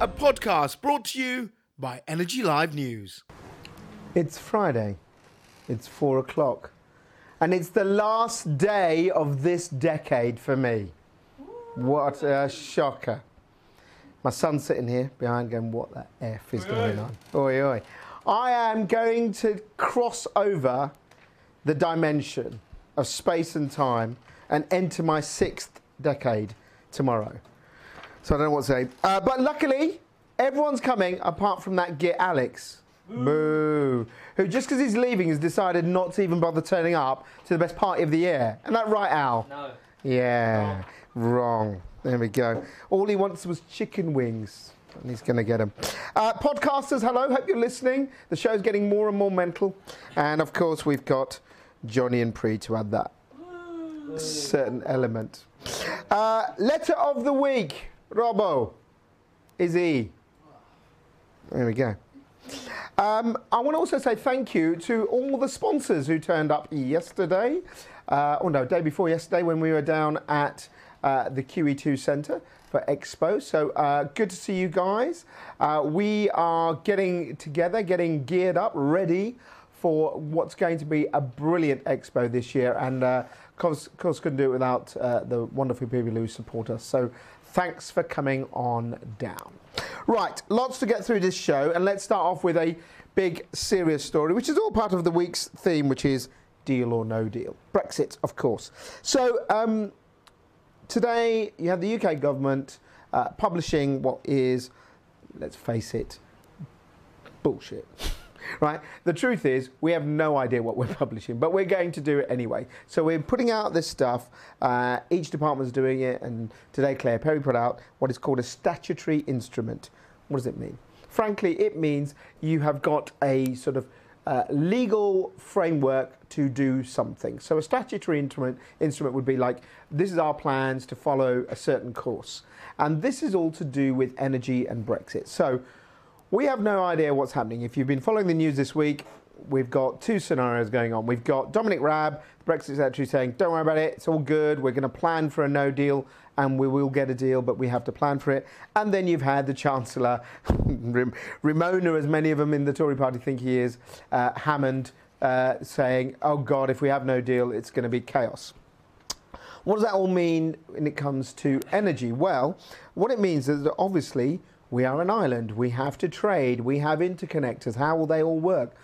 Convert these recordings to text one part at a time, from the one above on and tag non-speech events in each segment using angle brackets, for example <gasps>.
a podcast brought to you by Energy Live News. It's Friday. It's four o'clock. And it's the last day of this decade for me. What a shocker. My son's sitting here behind going, What the F is going on? Oi, oi. I am going to cross over the dimension of space and time and enter my sixth decade tomorrow. So I don't know what to say. Uh, but luckily, everyone's coming apart from that git Alex. Boo. Who, just because he's leaving, has decided not to even bother turning up to the best party of the year. And that right, Al? No. Yeah, wrong. There we go. All he wants was chicken wings. And he's going to get them. Uh, podcasters, hello. Hope you're listening. The show's getting more and more mental. And of course, we've got Johnny and Pre to add that <gasps> certain element. Uh, letter of the week. Robbo. He? There we go. Um, I want to also say thank you to all the sponsors who turned up yesterday, uh, or no, day before yesterday when we were down at uh, the QE2 Centre for Expo. So uh, good to see you guys. Uh, we are getting together, getting geared up, ready for what's going to be a brilliant expo this year. And uh, of course, of course, couldn't do it without uh, the wonderful people who support us. So thanks for coming on down. Right, lots to get through this show, and let's start off with a big, serious story, which is all part of the week's theme, which is deal or no deal. Brexit, of course. So um, today you have the UK government uh, publishing what is, let's face it, bullshit. Right? The truth is, we have no idea what we're <laughs> publishing, but we're going to do it anyway. So we're putting out this stuff. Uh, each department's doing it, and today Claire Perry put out what is called a statutory instrument. What does it mean? Frankly, it means you have got a sort of uh, legal framework to do something. So a statutory instrument, instrument would be like, this is our plans to follow a certain course. And this is all to do with energy and Brexit. So we have no idea what's happening. If you've been following the news this week, we've got two scenarios going on. We've got Dominic Raab, the Brexit secretary, saying, don't worry about it, it's all good, we're going to plan for a no deal and we will get a deal, but we have to plan for it. And then you've had the Chancellor, <laughs> Ramona, as many of them in the Tory party think he is, uh, Hammond, uh, saying, oh God, if we have no deal, it's going to be chaos. What does that all mean when it comes to energy? Well, what it means is that obviously we are an island. We have to trade. We have interconnectors. How will they all work?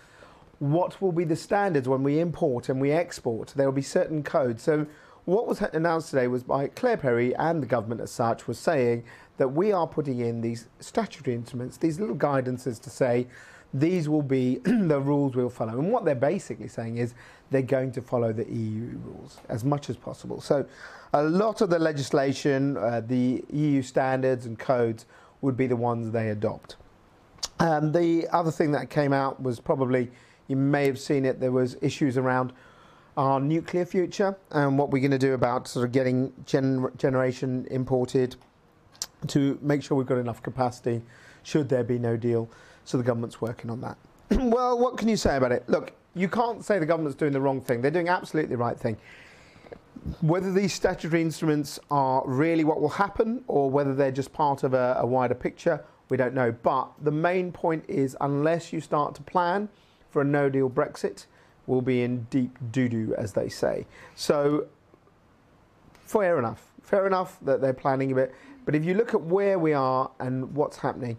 What will be the standards when we import and we export? There will be certain codes. So, what was announced today was by Claire Perry and the government as such was saying that we are putting in these statutory instruments, these little guidances to say these will be <clears throat> the rules we'll follow. And what they're basically saying is they're going to follow the EU rules as much as possible. So, a lot of the legislation, uh, the EU standards and codes would be the ones they adopt. Um, the other thing that came out was probably, you may have seen it, there was issues around our nuclear future and what we're going to do about sort of getting gen- generation imported to make sure we've got enough capacity should there be no deal. So the government's working on that. <clears throat> well, what can you say about it? Look, you can't say the government's doing the wrong thing. They're doing absolutely the right thing. Whether these statutory instruments are really what will happen or whether they're just part of a, a wider picture, we don't know. But the main point is unless you start to plan for a no deal Brexit, we'll be in deep doo doo, as they say. So, fair enough. Fair enough that they're planning a bit. But if you look at where we are and what's happening,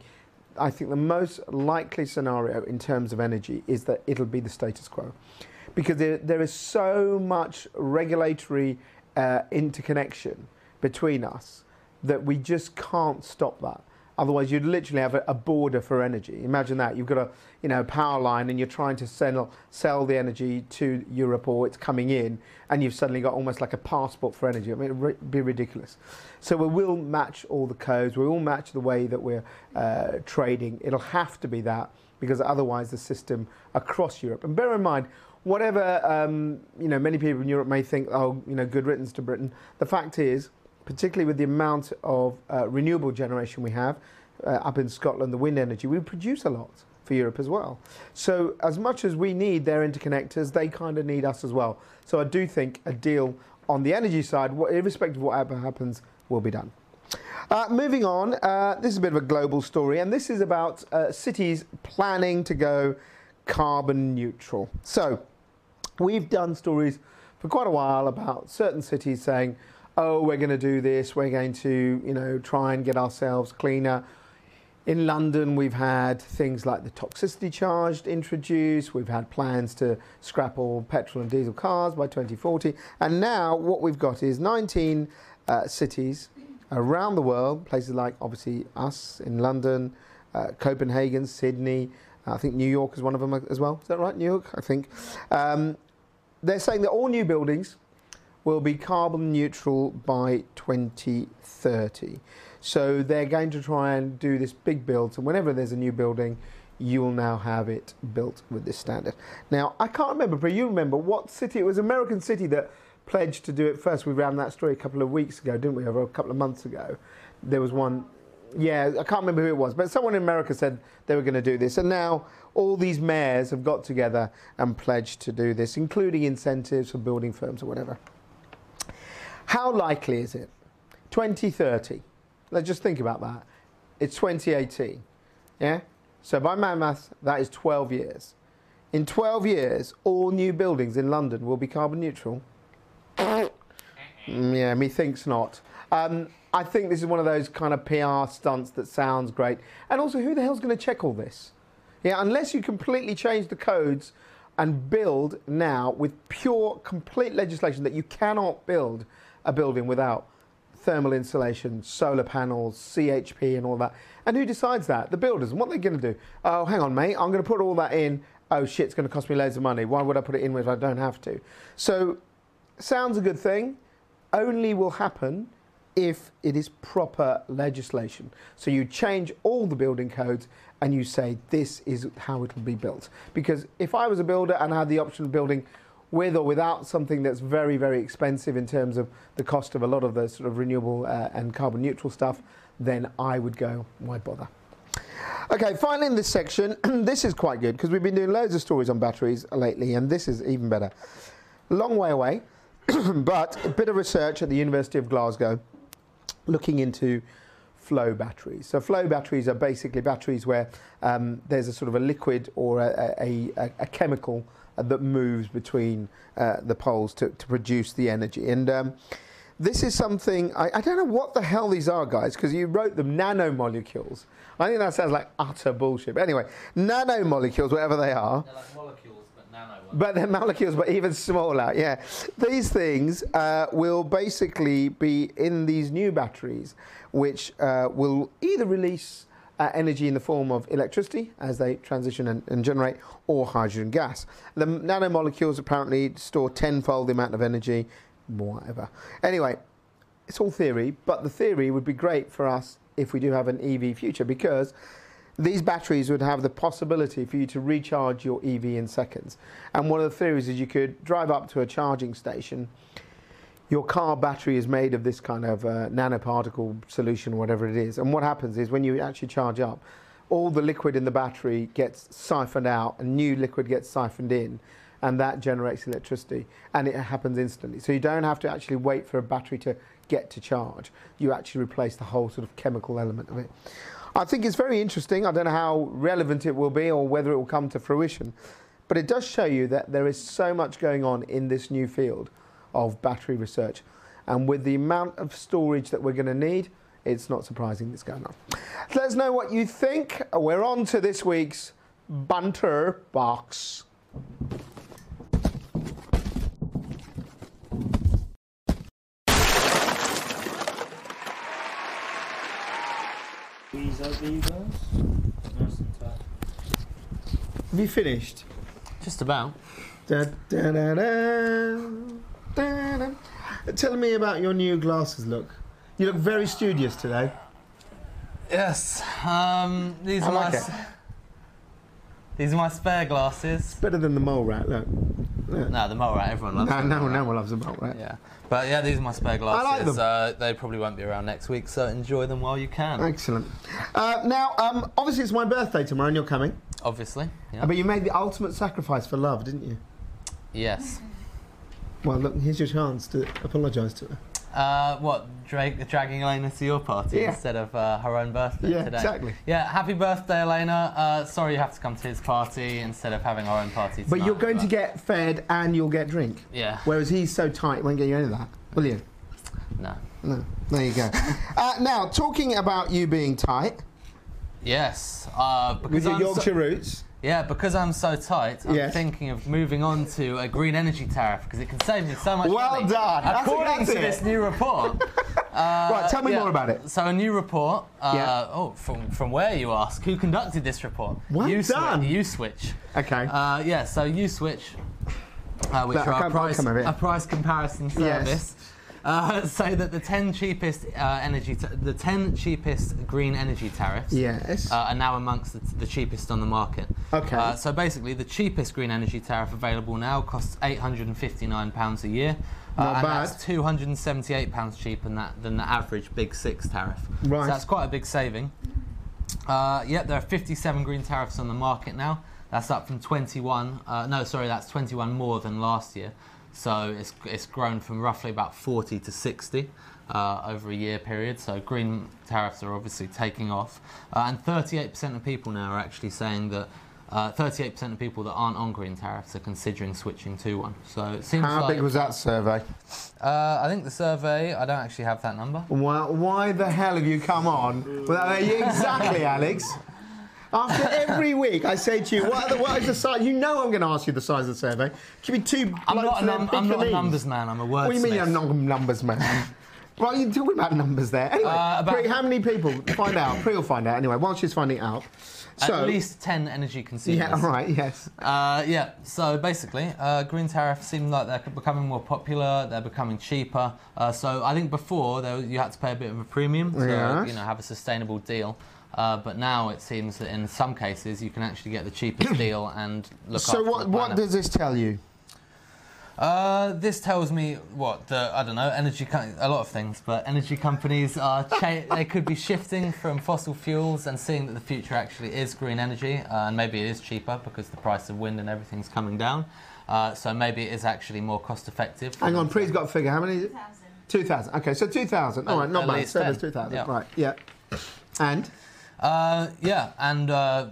I think the most likely scenario in terms of energy is that it'll be the status quo because there, there is so much regulatory uh, interconnection between us that we just can't stop that. Otherwise, you'd literally have a, a, border for energy. Imagine that you've got a you know power line and you're trying to sell sell the energy to Europe or it's coming in, and you've suddenly got almost like a passport for energy. I mean, it'd be ridiculous. So we will match all the codes. We will match the way that we're uh, trading. It'll have to be that because otherwise the system across Europe. And bear in mind, whatever um, you know, many people in Europe may think, oh, you know, good riddance to Britain. The fact is, particularly with the amount of uh, renewable generation we have uh, up in Scotland, the wind energy, we produce a lot for Europe as well. So as much as we need their interconnectors, they kind of need us as well. So I do think a deal on the energy side, irrespective of whatever happens, will be done. Uh, moving on, uh, this is a bit of a global story, and this is about uh, cities planning to go carbon neutral. So, we've done stories for quite a while about certain cities saying, "Oh, we're going to do this. We're going to, you know, try and get ourselves cleaner." In London, we've had things like the toxicity charge introduced. We've had plans to scrap all petrol and diesel cars by 2040. And now, what we've got is 19 uh, cities around the world, places like obviously us in London, uh, Copenhagen, Sydney. I think New York is one of them as well. Is that right? New York, I think. Um, they're saying that all new buildings will be carbon neutral by 2030. So they're going to try and do this big build. So whenever there's a new building, you will now have it built with this standard. Now, I can't remember, but you remember what city? It was American City that pledged to do it first. We ran that story a couple of weeks ago, didn't we? Over a couple of months ago. There was one. Yeah, I can't remember who it was, but someone in America said they were going to do this. And now all these mayors have got together and pledged to do this, including incentives for building firms or whatever. How likely is it? 2030. Let's just think about that. It's 2018. Yeah? So by my maths, that is 12 years. In 12 years, all new buildings in London will be carbon neutral. <coughs> Mm, yeah, methinks not. Um, I think this is one of those kind of PR stunts that sounds great. And also, who the hell's going to check all this? Yeah, unless you completely change the codes and build now with pure, complete legislation that you cannot build a building without thermal insulation, solar panels, CHP, and all that. And who decides that? The builders. And what they're going to do? Oh, hang on, mate. I'm going to put all that in. Oh shit, it's going to cost me loads of money. Why would I put it in if I don't have to? So, sounds a good thing. Only will happen if it is proper legislation. So you change all the building codes and you say this is how it will be built. Because if I was a builder and I had the option of building with or without something that's very, very expensive in terms of the cost of a lot of the sort of renewable uh, and carbon neutral stuff, then I would go, why bother? Okay, finally in this section, <clears throat> this is quite good because we've been doing loads of stories on batteries lately, and this is even better. Long way away, <clears throat> but a bit of research at the University of Glasgow looking into flow batteries. So flow batteries are basically batteries where um, there's a sort of a liquid or a, a, a, a chemical that moves between uh, the poles to, to produce the energy. And um, this is something, I, I, don't know what the hell these are, guys, because you wrote them nanomolecules. I think that sounds like utter bullshit. But anyway, nanomolecules, whatever they are. They're like molecules, but they're molecules, but even smaller. Yeah, these things uh, will basically be in these new batteries, which uh, will either release uh, energy in the form of electricity as they transition and, and, generate, or hydrogen gas. The nanomolecules apparently store tenfold the amount of energy, whatever. Anyway, it's all theory, but the theory would be great for us if we do have an EV future because these batteries would have the possibility for you to recharge your EV in seconds. And one of the theories is you could drive up to a charging station. Your car battery is made of this kind of uh, nanoparticle solution, whatever it is. And what happens is when you actually charge up, all the liquid in the battery gets siphoned out, and new liquid gets siphoned in, and that generates electricity. And it happens instantly. So you don't have to actually wait for a battery to get to charge. You actually replace the whole sort of chemical element of it. I think it's very interesting. I don't know how relevant it will be or whether it will come to fruition, but it does show you that there is so much going on in this new field of battery research. And with the amount of storage that we're going to need, it's not surprising it's going on. Let us know what you think. We're on to this week's banter box. These are. Nice and tight. Have you finished? Just about. Da, da, da, da, da, da. Tell me about your new glasses look. You look very studious today. Yes. Um, these I are like my. it. These are my spare glasses. Better than the mole rat, look. Look. No, the mole rat. Everyone loves. No, the no, mole no one loves a mole rat. Yeah, but yeah, these are my spare glasses. I like them. Uh, they probably won't be around next week, so enjoy them while you can. Excellent. Uh, now, um, obviously, it's my birthday tomorrow, and you're coming. Obviously. Yeah. Uh, But you made the ultimate sacrifice for love, didn't you? yes. Well, look, here's your chance to apologise to her. Uh, what, drag, dragging Elena to your party Yeah. instead of uh, her own birthday Yeah, today? exactly. Yeah, happy birthday, Elena. Uh, sorry you have to come to his party instead of having our own party But you're going to get fed and you'll get drink. Yeah, Whereas he's so tight, won't get you any of that. Will you? no. No. There you go. <laughs> uh, now, talking about you being tight, Yes, uh, with your I'm so- Yorkshire roots. Yeah, because I'm so tight, I'm Yes. thinking of moving on to a green energy tariff because it can save me so much Well money. done. That's- According that's to it. this new report. <laughs> right, tell me yeah, more about it. So a new report. Uh, Yeah. Oh, from from where you ask? Who conducted this report? Well Uswitch- done. Switch. Okay. Uh, yeah. So Uswitch, uh, which I are a can't- price, come over here. a price comparison Yes. service. Uh, <laughs> say that the 10 cheapest uh, energy, t- the 10 cheapest green energy tariffs yes. uh, are now amongst the, the cheapest on the market. Okay. Uh, so basically, the cheapest green energy tariff available now costs £859 a year. Uh, Not and bad. that's £278 cheaper than, that, than the average Big Six tariff. Right. So that's quite a big saving. Uh, yep, there are 57 green tariffs on the market now. That's up from 21. Uh, no, sorry, that's 21 more than last year. So it's, it's grown from roughly about 40 to 60 uh, over a year period. So green tariffs are obviously taking off. Uh, and 38% of people now are actually saying that. Uh, 38% of people that aren't on green tariffs are considering switching to one. So it seems How like big was that survey? uh, I think the survey. I don't actually have that number. Well, why the hell have you come on? Well, exactly, Alex. After <laughs> every week, I say to you, what, are the, what is the size? You know I'm going to ask you the size of the survey. Give me two. I'm not, a num- I'm not a numbers man. I'm a wordsmith. What do you mean you're not a numbers man? <laughs> Right, you're talking about numbers there. Anyway, Uh, about- Pri, how many people? Find out. Pri will find out anyway, while she's finding out. So, At least 10 energy consumers. yeah, all right, yes. Uh, yeah, so basically, uh, green tariffs seem like they're becoming more popular, they're becoming cheaper. Uh, so I think before there, you had to pay a bit of a premium to Yes. you know, have a sustainable deal. Uh, but now it seems that in some cases you can actually get the cheapest <clears throat> deal and look So, what, the what does this tell you? Uh, this tells me what the I don't know energy co- a lot of things, but energy companies are cha- <laughs> they could be shifting from fossil fuels and seeing that the future actually is green energy, uh, and maybe it is cheaper because the price of wind and everything's coming down. Uh, so maybe it is actually more cost effective. Hang on, them to- Pri's got a figure. How many? 2,000. Okay, so 2,000. All At- right, not at bad. least So there's 2,000. Yeah. Right, yeah. And? Uh, yeah, and uh,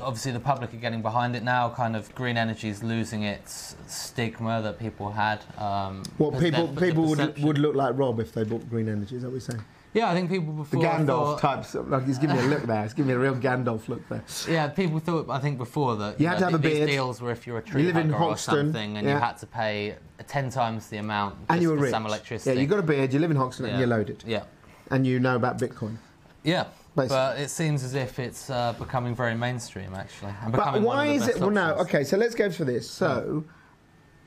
obviously the public are getting behind it now. Kind of green energy is losing its stigma that people had. Um, What because people the- the people would, would look like Rob if they bought green energy, is that what you're saying? Yeah, I think people before The Gandalf thought- types. Like he's giving me a look there. He's giving me a real Gandalf look there. Yeah, people thought I think before that You had to have a these beard. deals were if you're a tree live in hugger or something, and yeah. you had to pay ten times the amount And you were for rich. some electricity. Yeah, you got a beard, you live in Hoxton, and Yeah. you're loaded. yeah, And you know about Bitcoin. Yeah. Basically. But it seems as if it's uh, becoming very mainstream, actually. And But becoming one why is it? Well, no. Okay, so let's go for this. So,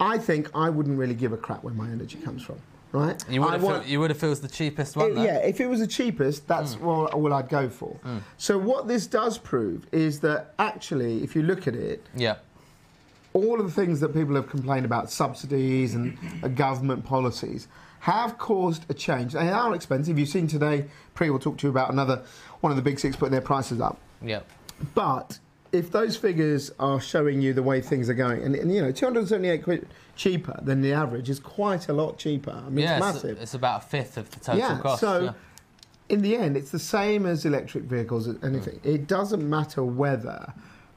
I think I wouldn't really give a crap where my energy comes from, right? You would I have want- feel, you would have feels the cheapest one. It- yeah, if it was the cheapest, that's Mm. all, all I'd go for. So what this does prove is that actually, if you look at it, Yeah. all of the things that people have complained about, subsidies and uh, government policies, have caused a change. They are expensive. You've seen today, Pre will talk to you about another one of the big six putting their prices up. Yeah. But if those figures are showing you the way things are going, and, and you know, 278 quid cheaper than the average is quite a lot cheaper. I mean, yeah, it's it's, massive. it's about a fifth of the total yeah, cost. so yeah. in the end, it's the same as electric vehicles, anything. It doesn't matter whether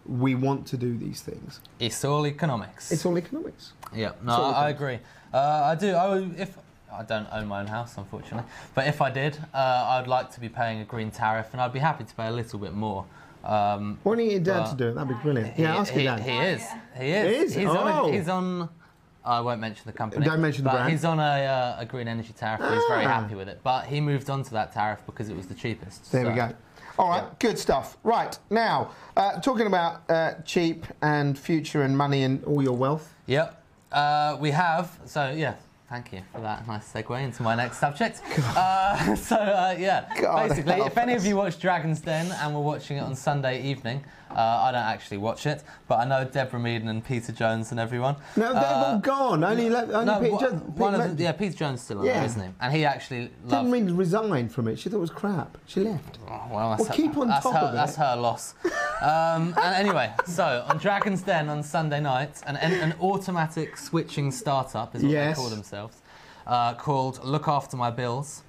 we want to do these things. It's all economics. It's all economics. Yeah, no, I, I agree. Uh, I do. I if I don't own my own house, unfortunately, but if I did, uh, I'd like to be paying a green tariff, and I'd be happy to pay a little bit more. Um, Why don't you get Dad to do it? That'd be brilliant. he, yeah, ask he, your Dad. he is. He is. He is? He's on. Oh. A, he's on. I won't mention the company. Don't mention the brand. He's on a, uh, a green energy tariff. and He's very Ah. happy with it. But he moved on to that tariff because it was the cheapest. There we go. All right, Yeah. good stuff. Right, now, uh, talking about uh, cheap and future and money and all your wealth. Yep. Uh, we have. So yeah. Thank you for that nice segue into my next subject. <laughs> Uh, <laughs> so uh, yeah, God basically, if any us. of you watch Dragon's Den and were watching it on Sunday evening, uh, I don't actually watch it, but I know Deborah Meaden and Peter Jones and everyone. No, they've Uh, all gone. Only, le- only no, Pete wha- Jones. one of the, yeah, Peter Jones still on Yeah. there, isn't he? And he actually didn't mean to resign from it. She thought it was crap. She left. Oh, well, that's Well, keep on that's top her, of it. That's her loss. <laughs> Um, and anyway, so on Dragon's Den on Sunday night, an, an automatic switching startup is what Yes. they call themselves. uh, called Look After My Bills.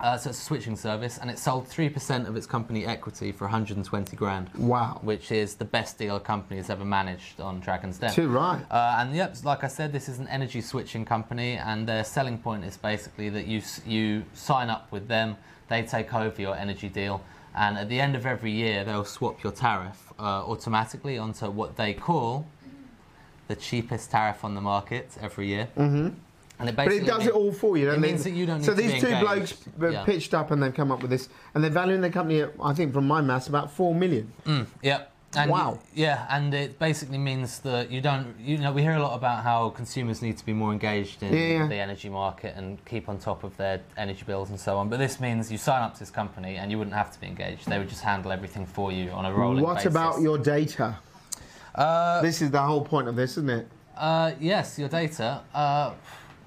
Uh, so it's a switching service, and it sold 3% of its company equity for 120 grand, Wow. which is the best deal a company has ever managed on Dragon's Den. Too right. Uh, and yep, like I said, this is an energy switching company, and their selling point is basically that you you sign up with them, they take over your energy deal, and at the end of every year, they'll swap your tariff uh, automatically onto what they call the cheapest tariff on the market every year. Mm-hmm. And it But it does mean- it all for you. it means that you don't So to these two engaged. blokes uh, Yeah. pitched up and they've come up with this, and they're valuing the company at, I think, from my maths, about four million. Mm, yep. And Wow. Yeah, and it basically means that you don't. You know, we hear a lot about how consumers need to be more engaged in Yeah, yeah. the energy market and keep on top of their energy bills and so on. But this means you sign up to this company and you wouldn't have to be engaged. They would just handle everything for you on a rolling basis. What basis. about your data? Uh, This is the whole point of this, isn't it? uh, yes, your data. Uh,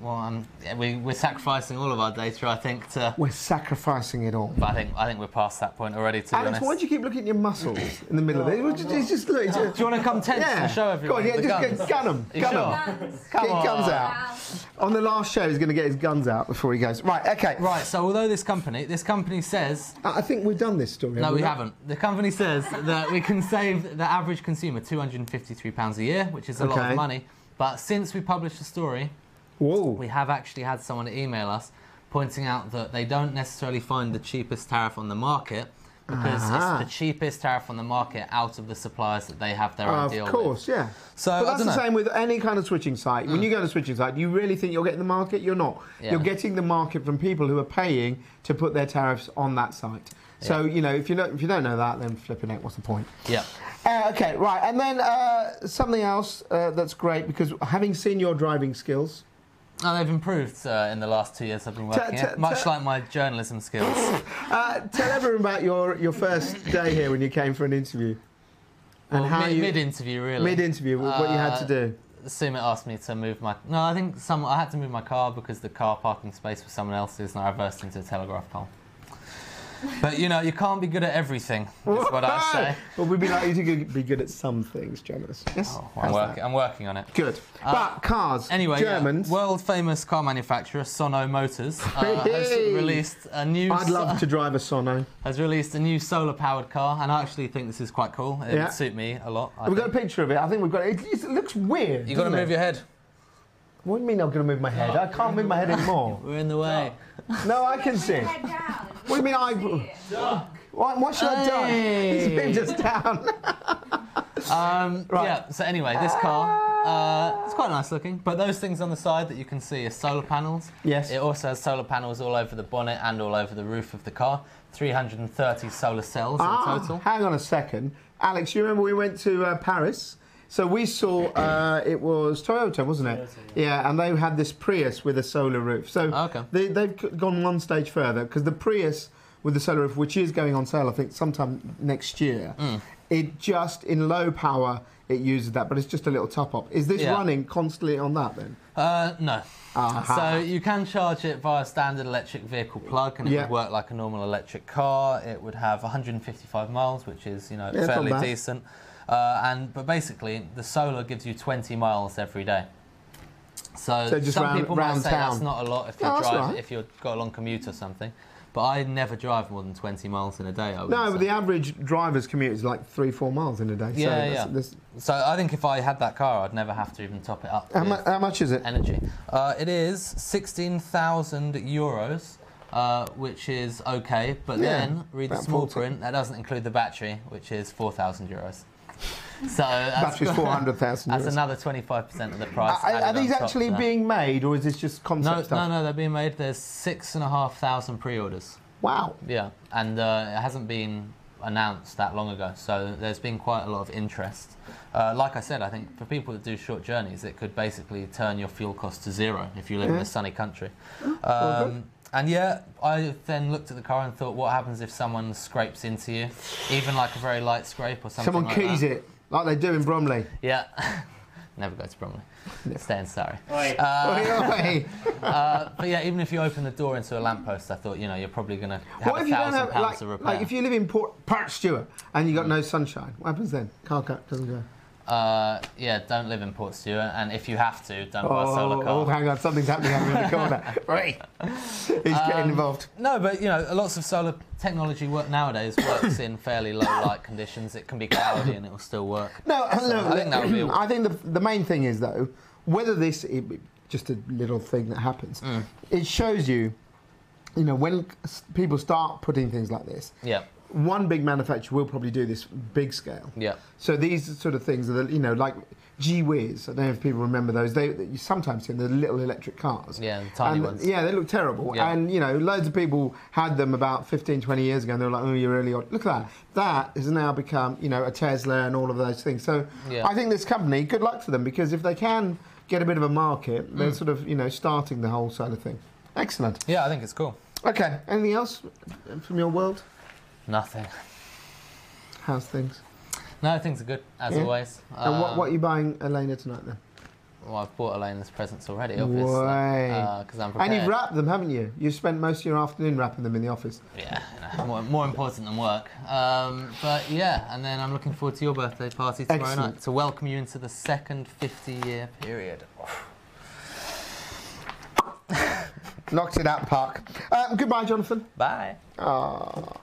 well, um, yeah, we, we're sacrificing all of our data, I think, to. We're sacrificing it all. But I think I think we're past that point already. To be Alex, honest. why do you keep looking at your muscles in the middle of it? It's just, it's just look. It's do you want to come tense yeah. and show everyone Go on, yeah, the just guns? get, gun them. Gun sure? 'em. Guns. Come Get your guns out. Wow. On the last show, he's going to get his guns out before he goes. Right, okay. Right. So although this company, this company says I think we've done this story. No, we not? haven't. The company says that we can save the average consumer £253 a year, which is a lot of money. But since we published the story, Whoa. we have actually had someone email us pointing out that they don't necessarily find the cheapest tariff on the market because Ah. it's the cheapest tariff on the market out of the suppliers that they have their own deal of course, with. yeah. So But that's the. Mm. same with any kind of switching site. When you go to a switching site, do you really think you're getting the market? You're not. Yeah. You're getting the market from people who are paying to put their tariffs on that site. So you know, if you don't, if you don't know that, then flipping it, what's the point? Yeah. Uh, okay, right, and then uh, something else uh, that's great because having seen your driving skills, Oh, they've improved uh, in the last two years I've been working here, much like my journalism skills. <laughs> uh, tell everyone about your, your first day here when you came for an interview and Well, how mid, you mid-interview, really. mid-interview what you had to Uh, do. Sumit asked me to move my. No, I think some. I had to move my car because the car parking space was someone else's, and I reversed into a telegraph pole. But you know, you can't be good at everything. Is what I say. Well, we'd be like you to be good at some things, Jonas. Yes, Oh, I'm How's working. I'm working on it. Good, Uh, but cars, Anyway, yeah, Germans. world famous car manufacturer Sono Motors uh, has released a new. I'd love to drive a Sono. Has released a new solar powered car, and I actually think this is quite cool. It Yeah. would suit me a lot. We've got a picture of it. I think we've got it. It, it looks weird. You've got to move it? your head. What do you mean I'm going to move my head? I can't move my head anymore. <laughs> We're in the way. No, I can see. What do you mean I? Why, why should I die? He's Hey. moved us down. <laughs> Um, Right. Yeah. So anyway, this car, uh, it's quite nice looking. But those things on the side that you can see are solar panels. Yes. It also has solar panels all over the bonnet and all over the roof of the car. 330 solar cells in total. Ah, hang on a second, Alex. You remember we went to uh, Paris? So we saw uh, it was Toyota, wasn't it? Yeah, and they had this Prius with a solar roof. So Okay. they, they've gone one stage further because the Prius with the solar roof, which is going on sale, I think sometime next year, Mm. it just in low power it uses that, but it's just a little top up. Is this Yeah. running constantly on that then? Uh, no. Aha. So you can charge it via standard electric vehicle plug, and it Yeah. would work like a normal electric car. It would have 155 miles, which is you know Yeah, it's not fairly bad. decent. Uh, and but basically, the solar gives you 20 miles every day. So, So just some round- people round might say town. that's not a lot if you No, drive right. if you've got a long commute or something. But I never drive more than 20 miles in a day. No, say. but the average driver's commute is like three, four miles in a day. so Yeah, that's- yeah. that's- So I think if I had that car, I'd never have to even top it up. how, mu- how much is it? energy. Uh, it is 16,000 euros, uh, which is okay, but Yeah, then read the small 40. print, that doesn't include the battery, which is 4,000 euros. So that's, Battery's 400,000 that's another 25% of the price. Are, are these actually being made, or is this just concept No, stuff? no, no, they're being made. There's six and a half thousand pre-orders. Wow. Yeah, and uh, it hasn't been announced that long ago, so there's been quite a lot of interest. Uh, like I said, I think for people that do short journeys, it could basically turn your fuel cost to zero if you live in a sunny country. good. Um, and yeah, I then looked at the car and thought, what happens if someone scrapes into you, even like a very light scrape or something? Someone like keys that. it, like they do in Bromley. Yeah. <laughs> Never go to Bromley. Stay in Surrey. Oi, oi. <laughs> Uh, but yeah, even if you open the door into a lamppost, I thought, you know, you're probably going to have what a if you don't have, pounds like, to repair. like if you live in Port, Port Stewart and you got no sunshine? What happens then? Car cut doesn't go. Uh, yeah, don't live in Port Stewart, and if you have to, don't buy a solar car. oh, hang on, something's happening over in the corner. <laughs> Right, he's getting Um, involved. No, but you know, lots of solar technology work nowadays works in fairly low <coughs> light conditions. It can be cloudy and it will still work. No, So look, I think that would be. A, I think the, the main thing is though, whether this it, just a little thing that happens, Mm. it shows you, you know, when people start putting things like this, yeah, one big manufacturer will probably do this big scale. yeah, So these sort of things are, the, you know, like G Wiz. I don't know if people remember those. They you sometimes see in the little electric cars. yeah, the tiny And, ones. Yeah, they look terrible. Yeah. And, you know, loads of people had them about 15, 20 years ago and they were like, oh, you're really odd. Look at that. That has now become, you know, a Tesla and all of those things. So Yeah. I think this company, good luck to them because if they can get a bit of a market, Mm. they're sort of, you know, starting the whole side of thing. Excellent. Yeah, I think it's cool. Okay, anything else from your world? Nothing. How's things? No, things are good as Yeah. always. and what, Um, what are you buying Elena tonight then? Well, I've bought Elena's presents already, obviously, because I'm prepared. And you've wrapped them, haven't you? You've spent most of your afternoon wrapping them in the office. Yeah, more, more important than work. Um, but yeah, and then I'm looking forward to your birthday party tomorrow Excellent. night to welcome you into the second 50-year period. Knocked it out, Park. Uh, goodbye, Jonathan. Bye. Ah.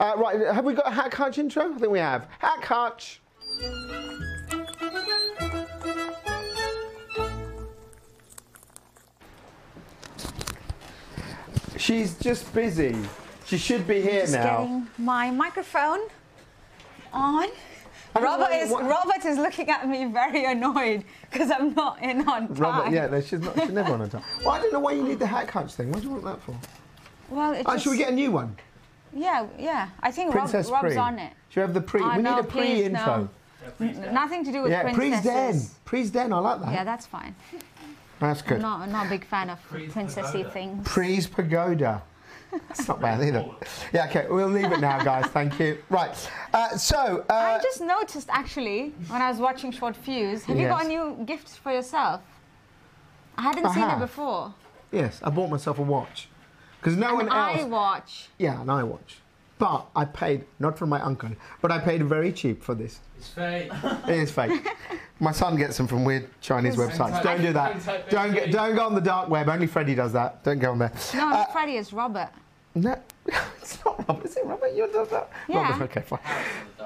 Uh, right, have we got a Hack Hutch intro? I think we have. Hack Hutch. She's just busy. She should be here Just now. getting my microphone on. I don't know Robert is what- Robert is looking at me very annoyed because I'm not in on time. Robert, yeah, no, she's, not, she's never on time. <laughs> Well, I don't know why you need the Hack Hutch thing. What do you want that for? Well, it Oh, just, should we get a new one? Yeah, yeah. I think Rob, Rob's Pre. on it. Should we have the pre? Oh, we no, need a please, pre-intro. N- Nothing to do with Yeah, pre's den. princesses. Pre's den, I like that. Yeah, that's fine. That's I'm good. not, I'm not a big fan of princessy things. Pre's Pagoda. That's not bad either. Yeah, okay, we'll leave it now, guys. Thank you. Right. Uh, so, uh, I just noticed actually when I was watching Short Fuse. Have you got a new gift for yourself? I hadn't I seen have. it before. yes, I bought myself a watch because no one An else. iWatch. Yeah, an iWatch. But I paid not from my uncle, but I paid very cheap for this. It's fake. It is fake. <laughs> my son gets them from weird Chinese websites. Don't do that. Don't get, don't go on the dark web. Only Freddie does that. Don't go on there. No, Uh, not Freddie, it's Robert. No, <laughs> it's not Robert. Is it Robert? You does that? Yeah. Robert, okay, fine.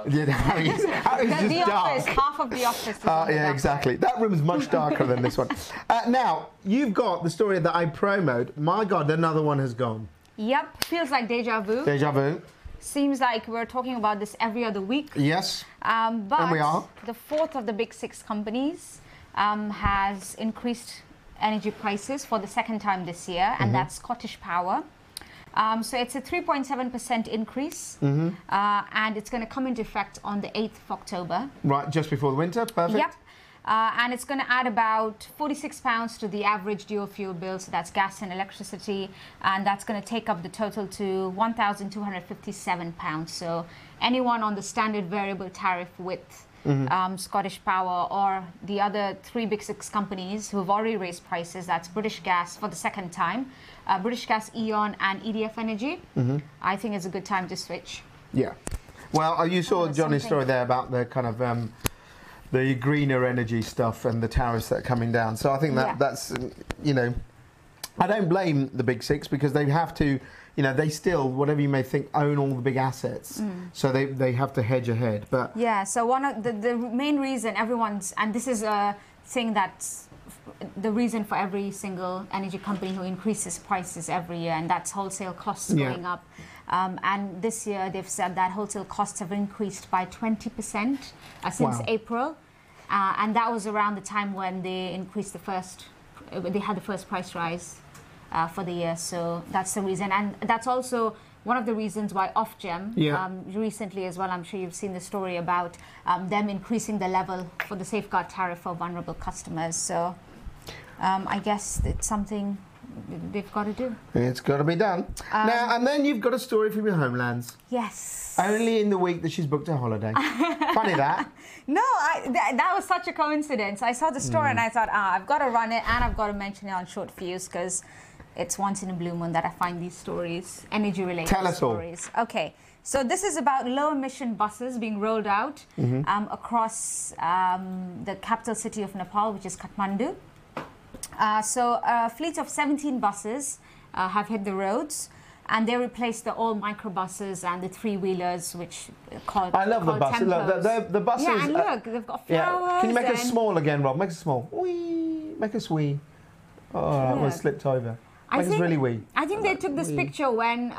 Yeah, <laughs> Harry's, Harry's The, just the dark. office, half of the office. Is Uh, yeah, exactly. That room is much darker than this one. <laughs> Uh, now, you've got the story that I promoed. My God, another one has gone. Yep, feels like deja vu. Deja vu. Seems like we're talking about this every other week. Yes. Um, but And we are. the fourth of the big six companies um, has increased energy prices for the second time this year, Mm-hmm. and that's Scottish Power. Um, so it's a 3.7% increase, Mm-hmm. uh, and it's going to come into effect on the 8th of October. Right, just before the winter. Perfect. Yep. Uh, and it's going to add about 46 pounds to the average dual fuel bill, so that's gas and electricity, and that's going to take up the total to 1,257 pounds. So anyone on the standard variable tariff with um, Scottish Power or the other three big six companies who have already raised prices, that's British Gas for the second time, uh, British Gas, E.ON, and EDF Energy. I think it's a good time to switch. Yeah. Well, uh, you saw that's Johnny's story there about the kind of um, the greener energy stuff and the tariffs that are coming down. So I think that Yeah. that's um, you know, I don't blame the big six because they have to. You know, they still, whatever you may think, own all the big assets. Mm. So they, they have to hedge ahead. But Yeah, so one of the, the main reason everyone's, and this is a thing that's the reason for every single energy company who increases prices every year, and that's wholesale costs Yeah. going up. Um, and this year they've said that wholesale costs have increased by 20% uh, since Wow. April. Uh, and that was around the time when they increased the first, uh, they had the first price rise uh, for the year. So that's the reason. And that's also one of the reasons why Ofgem Yeah. um, recently as well, I'm sure you've seen the story about um, them increasing the level for the safeguard tariff for vulnerable customers. So um, I guess it's something they've got to do. it's got to be done. Um, now, and then you've got a story from your homelands. Yes. Only in the week that she's booked a holiday. <laughs> Funny that. No, I, th- that was such a coincidence. I saw the story and I thought, ah, I've got to run it and I've got to mention it on short fuse because it's once in a blue moon that I find these stories, energy related Tell us all. stories. Okay, so this is about low emission buses being rolled out Mm-hmm. um, across um, the capital city of Nepal, which is Kathmandu. Uh, so a fleet of 17 buses uh, have hit the roads. And they replaced the old microbuses and the three wheelers, which called. I love the buses. Look, the, the, buses. Yeah, and look, they've got flowers. yeah. Can you make us small again, Rob? Make us small. Wee. Make us wee. Oh, that one slipped over. I Make us think- really wee. I think they took this Wee. picture when,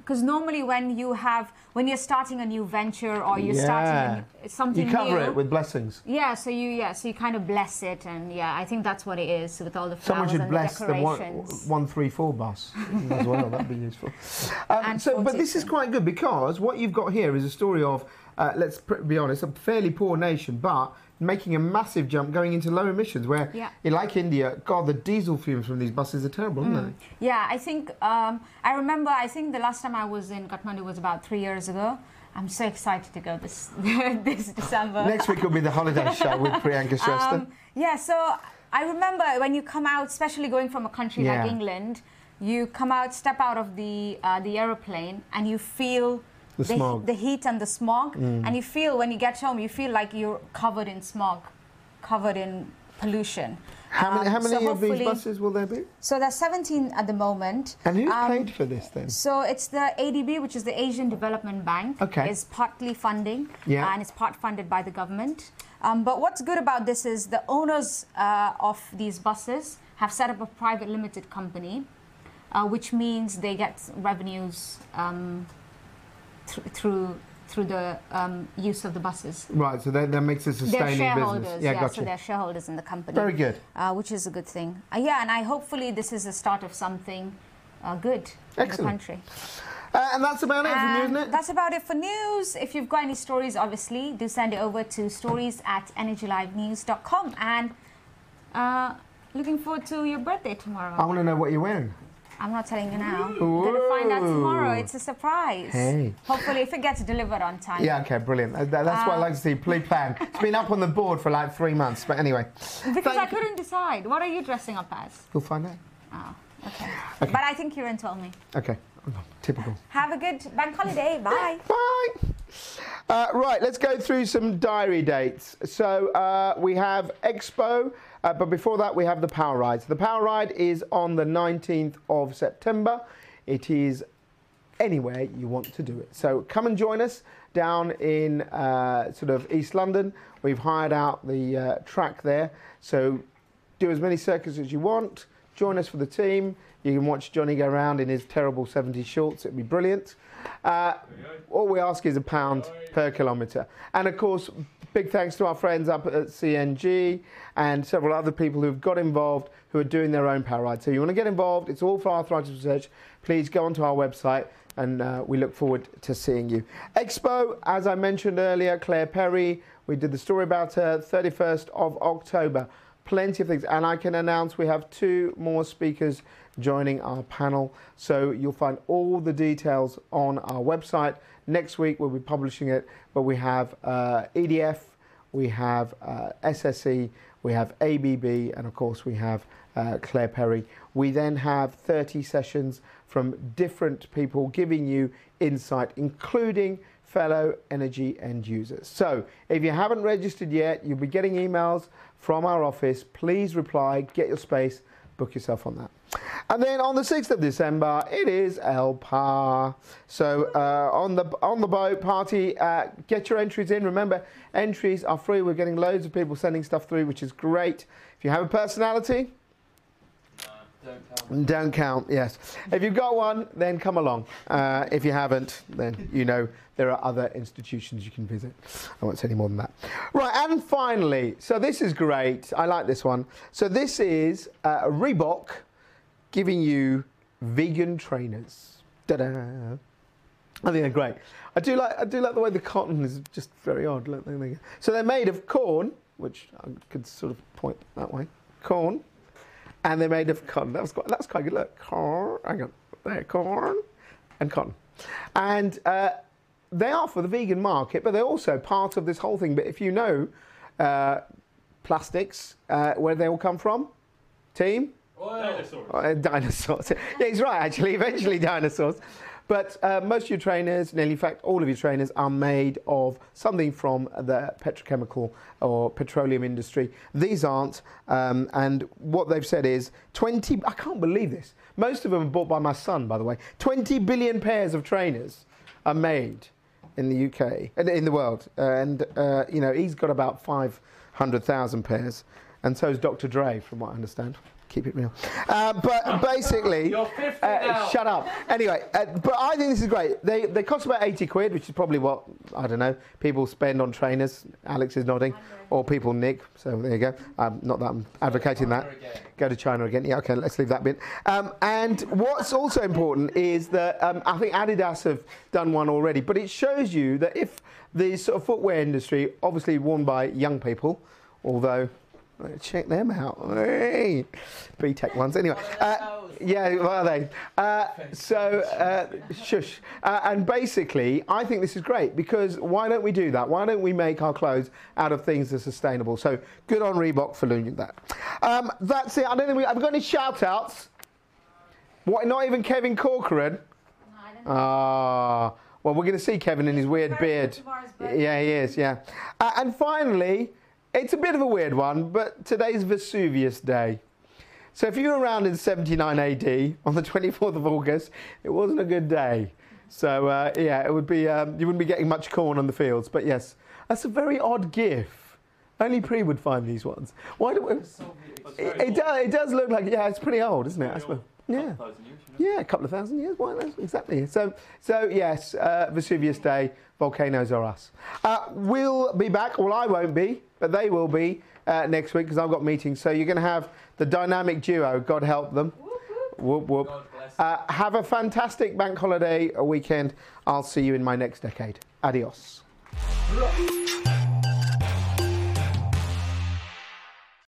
because normally when you have, when you're starting a new venture or you're starting a Yeah. new, something You cover new. it with blessings. yeah, so you yeah, so you kind of bless it, and yeah, I think that's what it is with all the Someone should and bless the the one, one three four bus as well. That'd be useful. <laughs> Um, And so, but this is quite good because what you've got here is a story of, uh, let's pr- be honest, a fairly poor nation, but making a massive jump going into low emissions. Where, Yeah. like India, God, the diesel fumes from these buses are terrible, aren't Mm. Yeah, I think um, I remember. I think the last time I was in Kathmandu was about three years ago. I'm so excited to go this <laughs> this December. Next week will be the holiday <laughs> show with Priyanka Shrestha. Um, yeah, so I remember when you come out, especially going from a country Yeah. like England, you come out, step out of the uh, the aeroplane, and you feel The smog. Mm. the heat and the smog, and you feel when you get home, you feel like you're covered in smog, covered in pollution. how many, Um, how many so of these buses will there be? So there's 17 at the moment. And who's Um, paid for this then? So it's the ADB, which is the Asian Development Bank, Okay. is partly funding, Yeah. and it's part funded by the government. Um, but what's good about this is the owners uh, of these buses have set up a private limited company, uh, which means they get revenues through through the um, use of the buses. Right, so that, that makes a They're shareholders, business. yeah, gotcha. so they're shareholders in the company Very good. uh, which is a good thing. Uh, yeah, and I hopefully this is the start of something uh, good in the country. Uh, and that's about it for news, isn't it? That's about it for news. If you've got any stories, obviously, do send it over to stories at energylivenews.com. And uh, looking forward to your birthday tomorrow. I want to know what you're wearing. I'm not telling you now. We're going to find out tomorrow. It's a surprise. Hey. Hopefully, if it gets delivered on time. Yeah, okay, brilliant. That- That's what I like to see. Pre-plan. It's been up on the board for like three months, but anyway, Because I couldn't decide. What are you dressing up as? we'll find out. Oh, okay. But I think Kieran told me. Okay, typical. Have a good bank holiday. <laughs> Bye. Bye. Uh, right, let's go through some diary dates. So uh, we have Expo, uh, but before that we have the Power Ride. So the Power Ride is on the 19th of September. It is anywhere you want to do it. So come and join us down in uh, sort of East London. We've hired out the uh, track there. So do as many circuits as you want. Join us for the team. You can watch Johnny go around in his terrible 70s shorts. It'd be brilliant. Uh, all we ask is a pound per kilometre. And of course, big thanks to our friends up at CNG and several other people who've got involved who are doing their own power ride. So you want to get involved, it's all for arthritis research. Please go onto our website and uh, we look forward to seeing you. Expo, as I mentioned earlier, Claire Perry, we did the story about her 31st of October. Plenty of things, and I can announce we have two more speakers joining our panel. So you'll find all the details on our website. Next week we'll be publishing it, but we have uh, EDF, we have uh, SSE, we have ABB, and of course we have uh, Claire Perry. We then have 30 sessions from different people giving you insight, including fellow energy end users. So if you haven't registered yet, you'll be getting emails from our office. Please reply, get your space, book yourself on that. And then on the 6th of December, it is El Par. So uh, on the on the boat party, uh, get your entries in. Remember, entries are free. We're getting loads of people sending stuff through, which is great. If you have a personality, don't count, yes. If you've got one, then come along. Uh, if you haven't, then you know there are other institutions you can visit. I won't say any more than that. Right, and finally, so this is great. I like this one. So this is uh, Reebok giving you vegan trainers. Da-da. I think they're great. I do like I do like the way the cotton is just very odd. So they're made of corn, which I could sort of point that way. Corn, and they're made of cotton. That was quite, that's quite good. Look, corn, hang on, there, corn, and cotton, and uh, they are for the vegan market, but they're also part of this whole thing. But if you know uh, plastics, uh, where they all come from, team, Dinosaurs. Uh, dinosaurs. <laughs> yeah, he's right, actually. Eventually, dinosaurs. But uh, most of your trainers, nearly in fact all of your trainers, are made of something from the petrochemical or petroleum industry. These aren't. Um, and what they've said is 20, I can't believe this. Most of them are bought by my son, by the way. 20 billion pairs of trainers are made in the UK, and in the world. And, uh, you know, he's got about 500,000 pairs. And so is Dr. Dre, from what I understand. Keep it real. Uh, but <laughs> basically, You're 50 uh, now. shut up. Anyway, uh, but I think this is great. They they cost about 80 quid, which is probably what I don't know people spend on trainers. Alex is nodding, or people nick. So there you go. Um, not that I'm advocating that. Go to China again. Yeah, okay. Let's leave that bit. Um, and what's also important is that um, I think Adidas have done one already, but it shows you that if the sort of footwear industry, obviously worn by young people, although Check them out. Hey. B-Tech ones. Anyway, uh, yeah, what are they? Uh, so, uh, shush. Uh, and basically, I think this is great because why don't we do that? Why don't we make our clothes out of things that are sustainable? So, good on Reebok for doing that. Um, that's it. I don't think we have we got any shout outs. What, not even Kevin Corcoran? Ah, well, we're going to see Kevin in his weird beard. Yeah, he is, yeah. Uh, and finally, it's a bit of a weird one, but today's Vesuvius Day. So if you were around in 79 AD on the 24th of August, it wasn't a good day. So uh, yeah, it would be um, you wouldn't be getting much corn on the fields. But yes, that's a very odd gif. Only Pre would find these ones. Why do we, it, it, does, it does look like yeah, it's pretty old, isn't it? I suppose. Yeah. Yeah, a couple of thousand years. Why not? Exactly. So, so yes, uh, Vesuvius Day, volcanoes are us. Uh, we'll be back. Well, I won't be, but they will be uh, next week because I've got meetings. So you're going to have the dynamic duo. God help them. Whoop whoop. God bless. Uh, have a fantastic bank holiday weekend. I'll see you in my next decade. Adios.